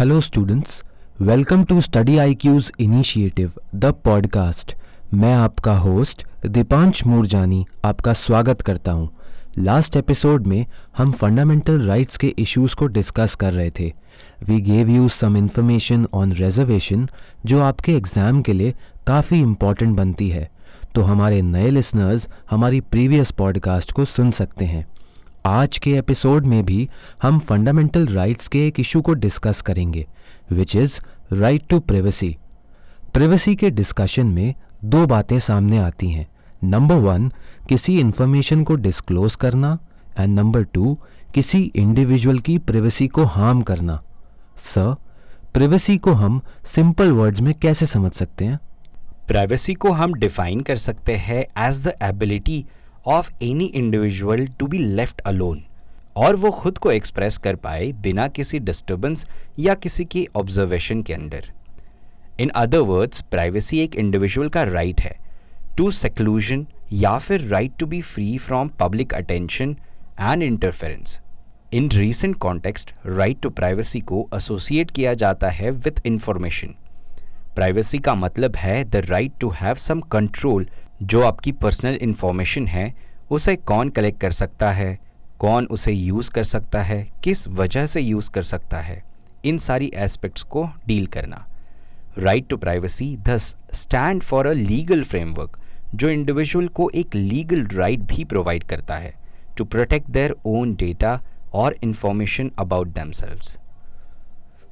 Hello students welcome to study I Q's initiative the podcast मैं आपका host Deepansh Moorjani, आपका स्वागत करता हूँ। लास्ट एपिसोड में हम फंडामेंटल राइट्स के इश्यूज़ को डिस्कस कर रहे थे। We gave you some information on reservation जो आपके एग्ज़ाम के लिए काफ़ी इंपॉर्टेंट बनती है। तो हमारे नए लिसनर्स हमारी प्रीवियस पॉडकास्ट को सुन सकते हैं। आज के एपिसोड में भी हम फंडामेंटल राइट्स के एक इशू को डिस्कस करेंगे which is right to privacy privacy के डिस्कशन में दो बातें सामने आती हैं। नंबर वन किसी इंफॉर्मेशन को डिस्क्लोज करना एंड नंबर टू किसी इंडिविजुअल की प्रिवेसी को हार्म करना। सर प्रिवेसी को हम सिंपल वर्ड्स में कैसे समझ सकते हैं? प्राइवेसी को हम डिफाइन कर सकते हैं as the ability of any individual to be left alone और वो खुद को एक्सप्रेस कर पाए बिना किसी डिस्टर्बेंस या किसी की ऑब्जर्वेशन के under in other words privacy एक इंडिविजुअल का राइट right है। टू सेक्लूजन या फिर right to be free from public attention and interference in recent context right to privacy को एसोसिएट किया जाता है विथ इंफॉर्मेशन प्राइवेसी का मतलब है the right to have some control जो आपकी पर्सनल इंफॉर्मेशन है, उसे कौन कलेक्ट कर सकता है? कौन उसे यूज़ कर सकता है? किस वजह से यूज़ कर सकता है? इन सारी एस्पेक्ट्स को डील करना। Right to privacy thus stand for a legal framework जो इंडिविजुअल को एक लीगल राइट right भी प्रोवाइड करता है to protect their own data और इंफॉर्मेशन अबाउट दैमसेल्व्स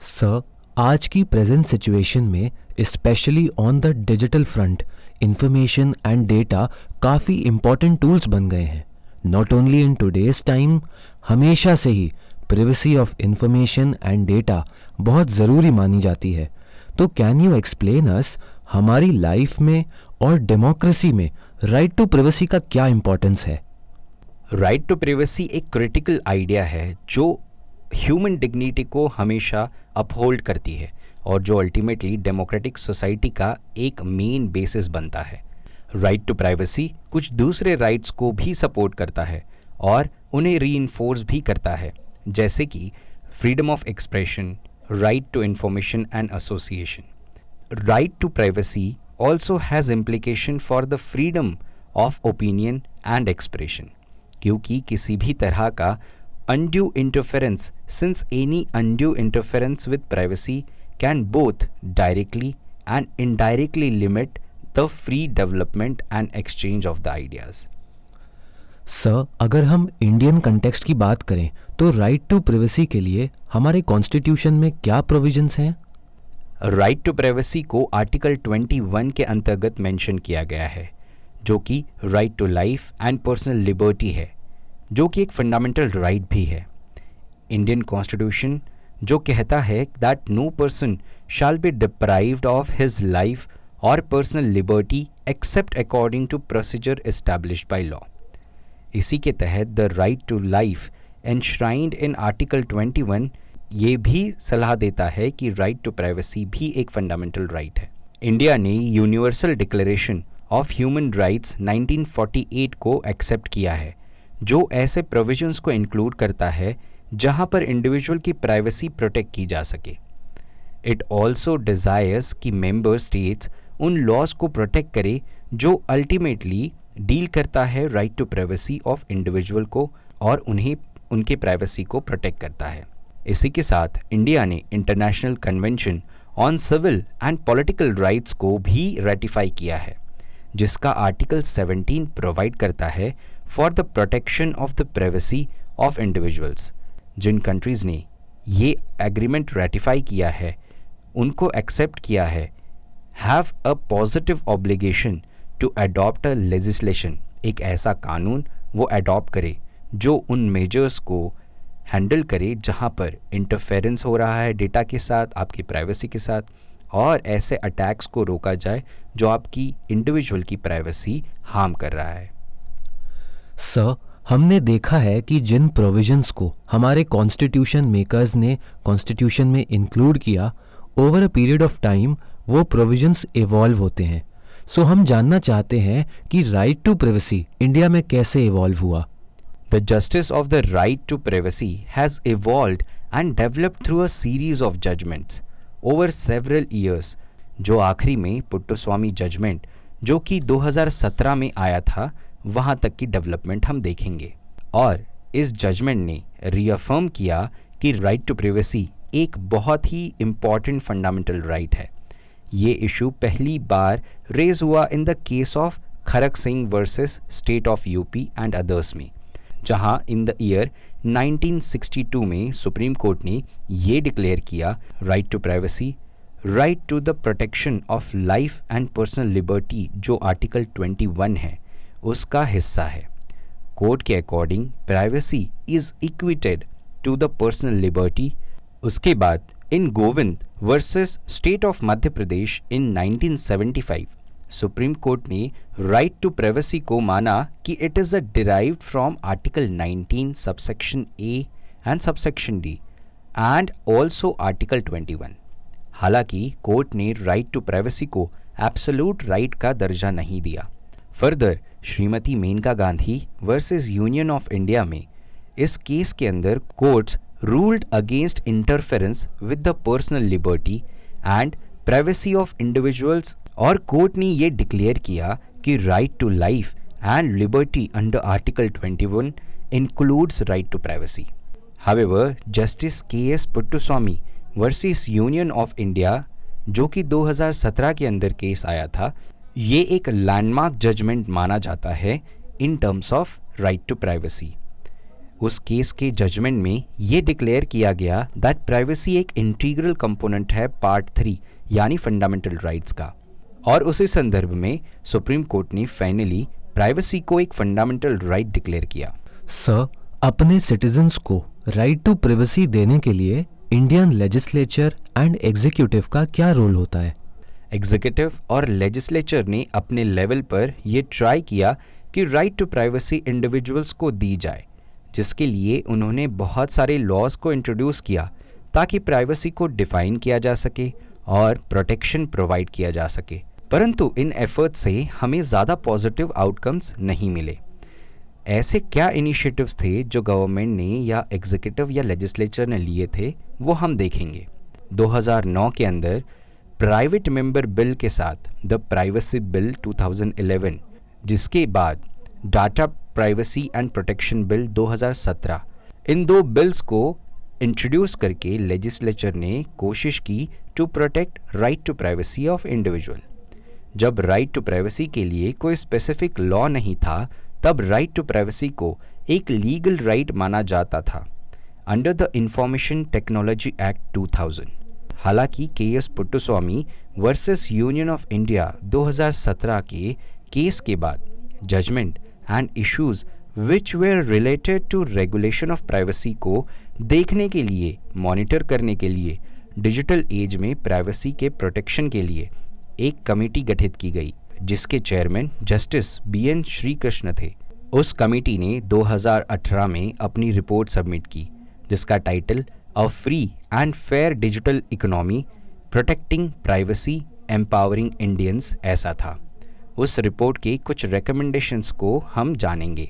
सर आज की प्रेजेंट सिचुएशन में specially on the digital front information and data काफ़ी इंपॉर्टेंट टूल्स बन गए हैं। Not only in today's time हमेशा से ही privacy of information and data बहुत ज़रूरी मानी जाती है। तो कैन यू एक्सप्लेन अस हमारी लाइफ में और डेमोक्रेसी में राइट टू प्रिवेसी का क्या इंपॉर्टेंस है? राइट टू प्रिवेसी एक क्रिटिकल आइडिया है जो ह्यूमन डिग्निटी को हमेशा अपहोल्ड करती है। और जो अल्टीमेटली डेमोक्रेटिक सोसाइटी का एक मेन बेसिस बनता है। राइट टू प्राइवेसी कुछ दूसरे राइट्स को भी सपोर्ट करता है और उन्हें री भी करता है, जैसे कि freedom of expression right to information and association right to privacy also has implication for the freedom of opinion and expression क्योंकि किसी भी तरह का undue interference since any undue interference with privacy can both directly and indirectly limit the free development and exchange of the ideas. Sir अगर हम Indian context की बात करें तो राइट टू प्रिवेसी के लिए हमारे कॉन्स्टिट्यूशन में क्या प्रोविजंस हैं राइट टू प्राइवेसी को आर्टिकल 21 के अंतर्गत मेंशन किया गया है जो कि right to life and personal liberty है जो कि एक फंडामेंटल राइट right भी है इंडियन कॉन्स्टिट्यूशन जो कहता है that no person shall be deprived of his life और personal liberty except according to procedure established by law इसी के तहत the right to life enshrined in article 21 ये भी सलाह देता है कि राइट टू प्राइवेसी भी एक फंडामेंटल राइट है। इंडिया ने universal declaration of human rights 1948 को एक्सेप्ट किया है, जो ऐसे प्रोविजंस को इंक्लूड करता है जहाँ पर इंडिविजुअल की प्राइवेसी प्रोटेक्ट की जा सके। इट ऑल्सो डिज़ायर्स कि मेंबर स्टेट्स उन लॉज को प्रोटेक्ट करे जो अल्टीमेटली डील करता है right to privacy of individual को और उन्हें, उनके प्राइवेसी को प्रोटेक्ट करता है। इसी के साथ इंडिया ने international convention on civil and political rights को भी रेटिफाई किया है, जिसका आर्टिकल 17 प्रोवाइड करता है for the protection of the privacy of individuals Jin countries ने ये एग्रीमेंट रेटिफाई किया है, उनको एक्सेप्ट किया है have a positive obligation to adopt a legislation एक ऐसा कानून वो अडॉप्ट करे, जो उन मेजर्स को हैंडल करे जहाँ पर इंटरफेरेंस हो रहा है डेटा के साथ, आपकी प्राइवेसी के साथ, और ऐसे अटैक्स को रोका जाए जो आपकी इंडिविजुअल की प्राइवेसी हार्म कर रहा है। सर हमने देखा है कि जिन प्रोविजंस को हमारे कॉन्स्टिट्यूशन मेकर्स ने कॉन्स्टिट्यूशन में इंक्लूड किया over a period of time वो प्रोविजंस इवॉल्व होते हैं। सो हम जानना चाहते हैं कि राइट टू प्राइवेसी इंडिया में कैसे इवॉल्व हुआ। The justice of the right to privacy has evolved and developed through a series of judgments over several years, जो आखिरी में पुट्टुस्वामी जजमेंट जो कि 2017 में आया था वहाँ तक की डेवलपमेंट हम देखेंगे। और इस जजमेंट ने रीअफर्म किया कि राइट टू प्रिवेसी एक बहुत ही इंपॉर्टेंट फंडामेंटल राइट है। ये इशू पहली बार रेज हुआ in the case of Kharak Singh versus state of UP and others में, जहाँ इन द ईयर 1962 में सुप्रीम कोर्ट ने ये डिक्लेयर किया right to privacy right to the protection of life and personal liberty जो article 21 है। उसका हिस्सा है। कोर्ट के according privacy is equated to the personal liberty. उसके बाद in Govind versus state of Madhya Pradesh in 1975 supreme court ने right to privacy को माना कि it is a derive from article 19 subsection A and subsection D and also article 21 हालाँकि court ने right to privacy को absolute right का दर्जा नहीं दिया। Further Shrimati Maneka Gandhi versus union of India में इस केस के अंदर courts ruled against interference with the personal liberty and privacy of individuals और कोर्ट ने ये डिक्लेयर किया कि right to life and liberty under article 21 includes right to privacy. However, Justice K.S. Puttaswamy versus union of India जो कि 2017 के अंदर case आया था ये एक लैंडमार्क जजमेंट माना जाता है in terms of right to privacy उस केस के जजमेंट में ये डिक्लेयर किया गया दैट प्राइवेसी एक इंटीग्रल कंपोनेंट है पार्ट थ्री यानी फंडामेंटल राइट्स का। और उसी संदर्भ में सुप्रीम कोर्ट ने फाइनली प्राइवेसी को एक फंडामेंटल राइट डिक्लेयर किया। सर अपने सिटीजन्स को राइट टू प्राइवेसी देने के लिए इंडियन लेजिस्लेचर एंड एग्जीक्यूटिव का क्या रोल होता है? एग्जीक्यूटिव और लेजिस्लेचर ने अपने लेवल पर यह ट्राई किया कि राइट टू प्राइवेसी इंडिविजुअल्स को दी जाए, जिसके लिए उन्होंने बहुत सारे लॉज को इंट्रोड्यूस किया ताकि प्राइवेसी को डिफाइन किया जा सके और प्रोटेक्शन प्रोवाइड किया जा सके। परंतु इन एफर्ट से हमें ज़्यादा पॉजिटिव आउटकम्स नहीं मिले। ऐसे क्या इनिशिएटिव्स थे जो गवर्नमेंट ने या एग्जीक्यूटिव या लेजिस्लेचर ने लिए थे, वो हम देखेंगे। 2009 के अंदर प्राइवेट मेंबर बिल के साथ द प्राइवेसी बिल 2011 जिसके बाद data privacy and protection bill 2017 इन दो बिल्स को इंट्रोड्यूस करके लेजिस्लेचर ने कोशिश की to protect right to privacy of individual जब राइट टू प्राइवेसी के लिए कोई स्पेसिफिक लॉ नहीं था, तब राइट टू प्राइवेसी को एक लीगल राइट माना जाता था। Under the information technology act 2000 हालाँकि K S Puttaswamy versus union of India 2017 के केस के बाद judgement and issues which were related to regulation of privacy को देखने के लिए, मॉनिटर करने के लिए, डिजिटल एज में प्राइवेसी के प्रोटेक्शन के लिए एक कमेटी गठित की गई, जिसके chairman justice B N Sri Krishna थे। उस कमेटी ने 2018 में अपनी रिपोर्ट सबमिट की, जिसका title a free and fair digital economy protecting privacy empowering Indians ऐसा था। उस रिपोर्ट के कुछ रिकमेंडेशंस को हम जानेंगे।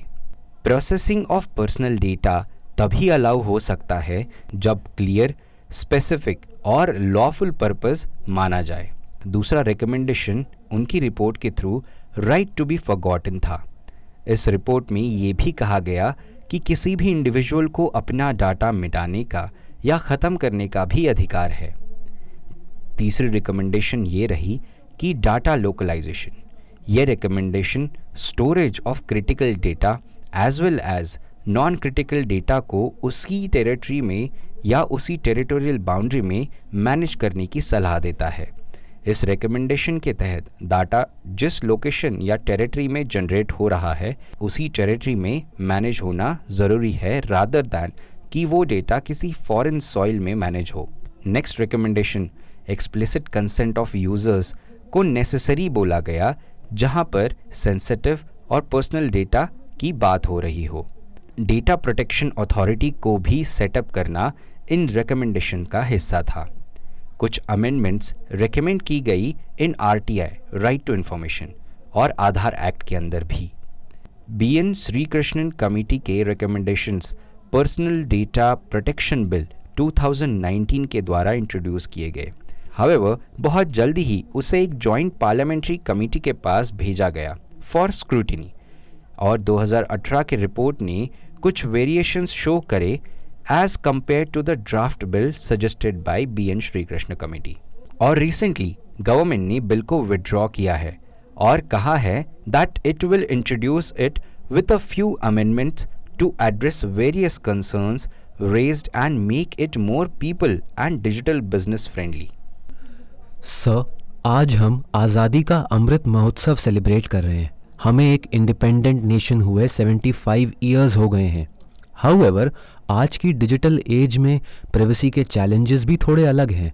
प्रोसेसिंग ऑफ़ पर्सनल डेटा तभी अलाउ हो सकता है जब क्लियर स्पेसिफिक और लॉफुल पर्पस माना जाए। दूसरा रिकमेंडेशन उनकी रिपोर्ट के through right to be forgotten था। इस रिपोर्ट में ये भी कहा गया कि किसी भी इंडिविजुअल को अपना डाटा मिटाने का या ख़त्म करने का भी अधिकार है। तीसरी रिकमेंडेशन ये रही कि डाटा लोकलाइजेशन ये recommendation storage of critical data as well as non critical data को उसी टेरिटरी में या उसी टेरिटोरियल बाउंड्री में मैनेज करने की सलाह देता है। इस रिकमेंडेशन के तहत डाटा जिस लोकेशन या टेरिटरी में जनरेट हो रहा है, उसी टेरिटरी में मैनेज होना ज़रूरी है रादर दैन कि वो डेटा किसी फॉरेन सॉइल में मैनेज हो। Next recommendation explicit consent of users को नेसेसरी बोला गया, जहाँ पर सेंसिटिव और पर्सनल डेटा की बात हो रही हो। डेटा प्रोटेक्शन अथॉरिटी को भी सेटअप करना इन रिकमेंडेशन का हिस्सा था। कुछ अमेंडमेंट्स रिकमेंड की गई इन आरटीआई राइट टू इन्फॉर्मेशन और आधार एक्ट के अंदर भी। बी एन श्रीकृष्णन कमेटी के recommendations personal data protection bill 2019 के द्वारा इंट्रोड्यूस किए गए। हावेवर बहुत जल्दी ही उसे एक जॉइंट पार्लियामेंट्री कमेटी के पास भेजा गया फॉर स्क्रूटिनी और 2018 की रिपोर्ट ने कुछ वेरिएशंस शो करे as compared to the draft bill suggested by B N Srikrishna committee और रिसेंटली गवर्नमेंट ने बिल को विड्रॉ किया है और कहा है that it will introduce it with a few amendments to address various concerns raised and make it more people and digital business friendly sir आज हम आज़ादी का अमृत महोत्सव सेलिब्रेट कर रहे हैं। हमें एक इंडिपेंडेंट नेशन हुए 75 इयर्स हो गए हैं। हाउएवर आज की डिजिटल एज में प्राइवेसी के चैलेंजेस भी थोड़े अलग हैं।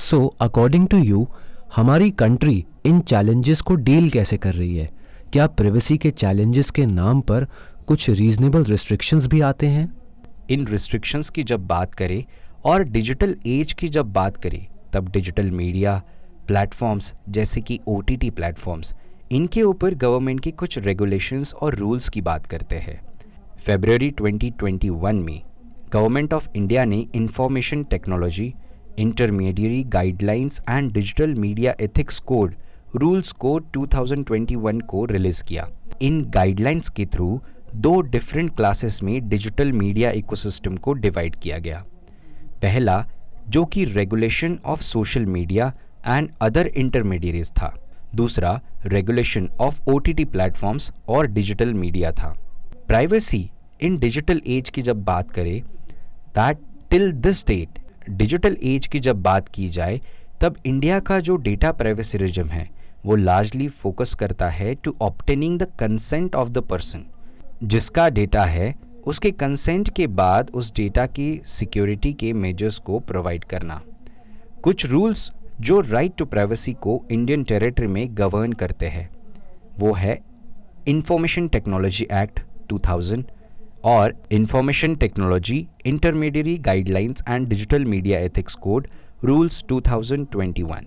सो अकॉर्डिंग टू यू हमारी कंट्री इन चैलेंजेस को डील कैसे कर रही है? क्या प्राइवेसी के चैलेंजेस के नाम पर कुछ रीजनेबल रिस्ट्रिक्शंस भी आते हैं। इन रिस्ट्रिक्शंस की जब बात करें और डिजिटल एज की जब बात करें, तब डिजिटल मीडिया प्लेटफॉर्म्स जैसे कि ओ टी प्लेटफॉर्म्स इनके ऊपर गवर्नमेंट के कुछ रेगुलेशंस और रूल्स की बात करते हैं। फेबररी 2021 में गवर्नमेंट ऑफ़ इंडिया ने information technology intermediary guidelines and digital media ethics code rules code 2021 को रिलीज़ किया। इन गाइडलाइंस के थ्रू दो डिफरेंट क्लासेस में डिजिटल मीडिया इकोसिस्टम को डिवाइड किया गया। पहला, जो कि regulation of social media and other intermediaries था। दूसरा regulation of O T platforms और डिजिटल मीडिया था। प्राइवेसी इन डिजिटल एज की जब बात करें that till this date digital age की जब बात की जाए, तब इंडिया का जो डेटा प्राइवेसी रिजम है, वो लार्जली फोकस करता है to obtaining the consent of the person जिसका डेटा है, उसके कंसेंट के बाद उस डेटा की सिक्योरिटी के मेजर्स को प्रोवाइड करना। कुछ रूल्स जो राइट टू प्राइवेसी को इंडियन टेरिटरी में गवर्न करते हैं, वो है इंफॉर्मेशन टेक्नोलॉजी एक्ट 2000 और information technology intermediary guidelines and digital media ethics code rules 2021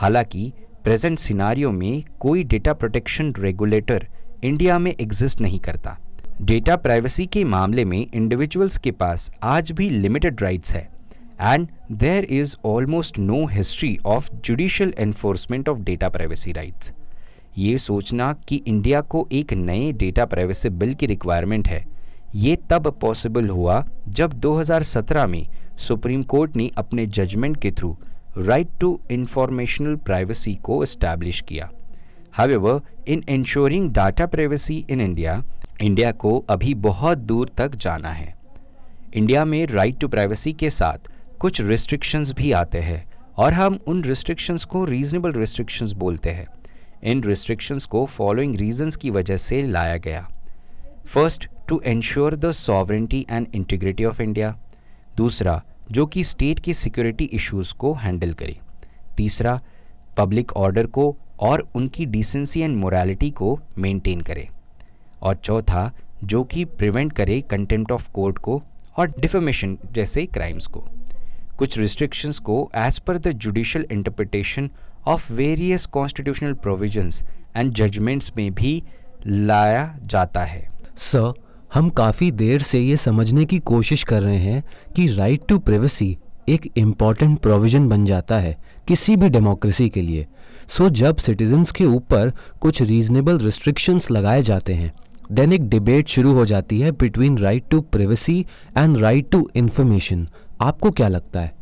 हालाँकि प्रेजेंट सिनारियो में कोई डेटा प्रोटेक्शन रेगुलेटर इंडिया में एग्जिस्ट नहीं करता। डेटा प्राइवेसी के मामले में इंडिविजुअल्स के पास आज भी लिमिटेड राइट्स है। And there is almost no history of judicial enforcement of data privacy rights ये सोचना कि इंडिया को एक नए डेटा प्राइवेसी बिल की रिक्वायरमेंट है। ये तब पॉसिबल हुआ जब 2017 में सुप्रीम कोर्ट ने अपने जजमेंट के through right to informational privacy को इस्टेब्लिश किया। However, in ensuring data privacy in India India को अभी बहुत दूर तक जाना है। इंडिया में राइट टू प्राइवेसी के साथ कुछ रिस्ट्रिक्शंस भी आते हैं और हम उन रिस्ट्रिक्शंस को रीजनेबल रिस्ट्रिक्शंस बोलते हैं। इन रिस्ट्रिक्शंस को फॉलोइंग रीजंस की वजह से लाया गया। First to ensure the sovereignty and integrity of India दूसरा जो कि स्टेट की सिक्योरिटी इश्यूज़ को हैंडल करे। तीसरा पब्लिक ऑर्डर को और उनकी डिसेंसी एंड मोरालिटी को मेंटेन करे। और चौथा, जो कि प्रिवेंट करे कंटेम्प्ट ऑफ़ कोर्ट को और डिफेमेशन जैसे क्राइम्स को। कुछ रिस्ट्रिक्शंस को as per the judicial interpretation of various constitutional provisions and judgments में भी लाया जाता है। सर हम काफ़ी देर से ये समझने की कोशिश कर रहे हैं कि राइट टू प्राइवेसी एक इंपॉर्टेंट प्रोविज़न बन जाता है किसी भी डेमोक्रेसी के लिए। सो so, जब सिटीजन्स के ऊपर कुछ रीजनेबल रिस्ट्रिक्शंस लगाए जाते हैं देन एक डिबेट शुरू हो जाती है between right to privacy and right to information आपको क्या लगता है?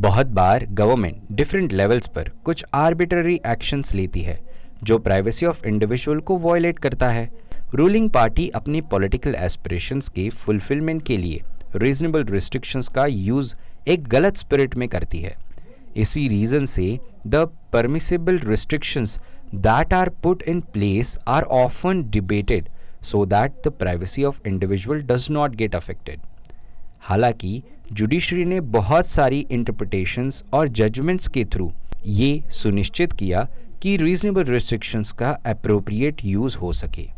बहुत बार गवर्नमेंट डिफरेंट लेवल्स पर कुछ आर्बिट्ररी एक्शंस लेती है जो प्राइवेसी ऑफ़ इंडिविजुअल को वॉयलेट करता है। रूलिंग पार्टी अपनी पॉलिटिकल एस्पिरेशंस के फुलफिलमेंट के लिए रीजनेबल रिस्ट्रिक्शंस का यूज़ एक गलत स्पिरिट में करती है। इसी रीज़न से the permissible restrictions that are put in place are often debated so that the privacy of individual does not get affected. हालाँकि जुडिशरी ने बहुत सारी इंटरप्रिटेशंस और जजमेंट्स के थ्रू ये सुनिश्चित किया कि रीजनेबल रिस्ट्रिक्शंस का अप्रोप्रिएट यूज़ हो सके।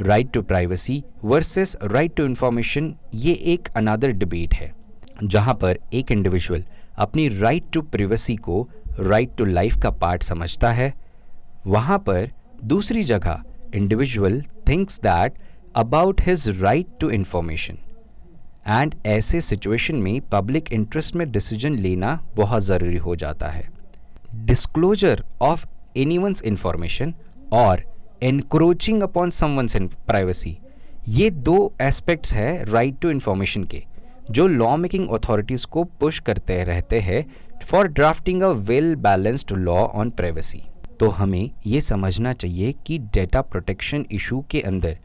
Right to privacy versus right to information ये एक अनादर डिबेट है। जहाँ पर एक इंडिविजुअल अपनी राइट टू प्रिवेसी को राइट टू लाइफ का पार्ट समझता है, वहाँ पर दूसरी जगह individual thinks that about his right to information and ऐसे सिचुएशन में पब्लिक इंटरेस्ट में डिसीज़न लेना बहुत ज़रूरी हो जाता है। Disclosure of any one's information और एनक्रोचिंग अपॉन समवंस प्राइवेसी ये दो एस्पेक्ट्स है राइट टू इंफॉर्मेशन के। जो लॉ मेकिंग अथॉरिटीज़ को पुश करते रहते हैं for drafting a well balanced law on privacy तो हमें ये समझना चाहिए कि डेटा प्रोटेक्शन इशू के अंदर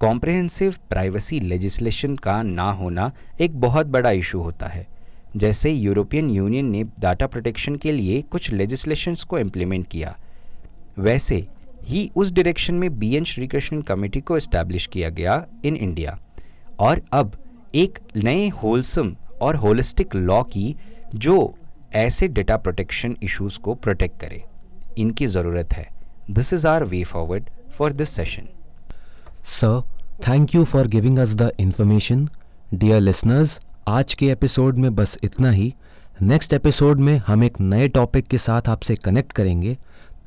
कॉम्प्रहेंसिव प्राइवेसी लेजिस्लेशन का ना होना एक बहुत बड़ा इशू होता है। जैसे यूरोपियन यूनियन ने डाटा प्रोटेक्शन के लिए कुछ लेजिस्लेशंस को इम्प्लीमेंट किया। वैसे ही उस डायरेक्शन में बी एन श्रीकृष्णन कमेटी को इस्टेब्लिश किया गया इन इंडिया और अब एक नए होलसम और होलिस्टिक लॉ की जो ऐसे डेटा प्रोटेक्शन इश्यूज़ को प्रोटेक्ट करे। इनकी ज़रूरत है। This is our way forward for this session sir thank you for giving us the information dear listeners आज के एपिसोड में बस इतना ही। नेक्स्ट एपिसोड में हम एक नए टॉपिक के साथ आपसे कनेक्ट करेंगे।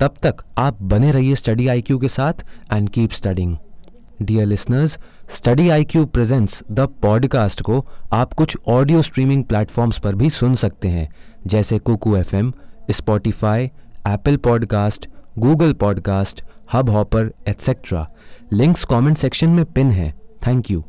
तब तक आप बने रहिए स्टडी आईक्यू के साथ and keep studying dear listeners study I Q presents the podcast को आप कुछ ऑडियो स्ट्रीमिंग प्लेटफॉर्म्स पर भी सुन सकते हैं, जैसे Kuku F M Spotify Apple podcast Google podcast Hubhopper etcetera links comment section में पिन है। Thank you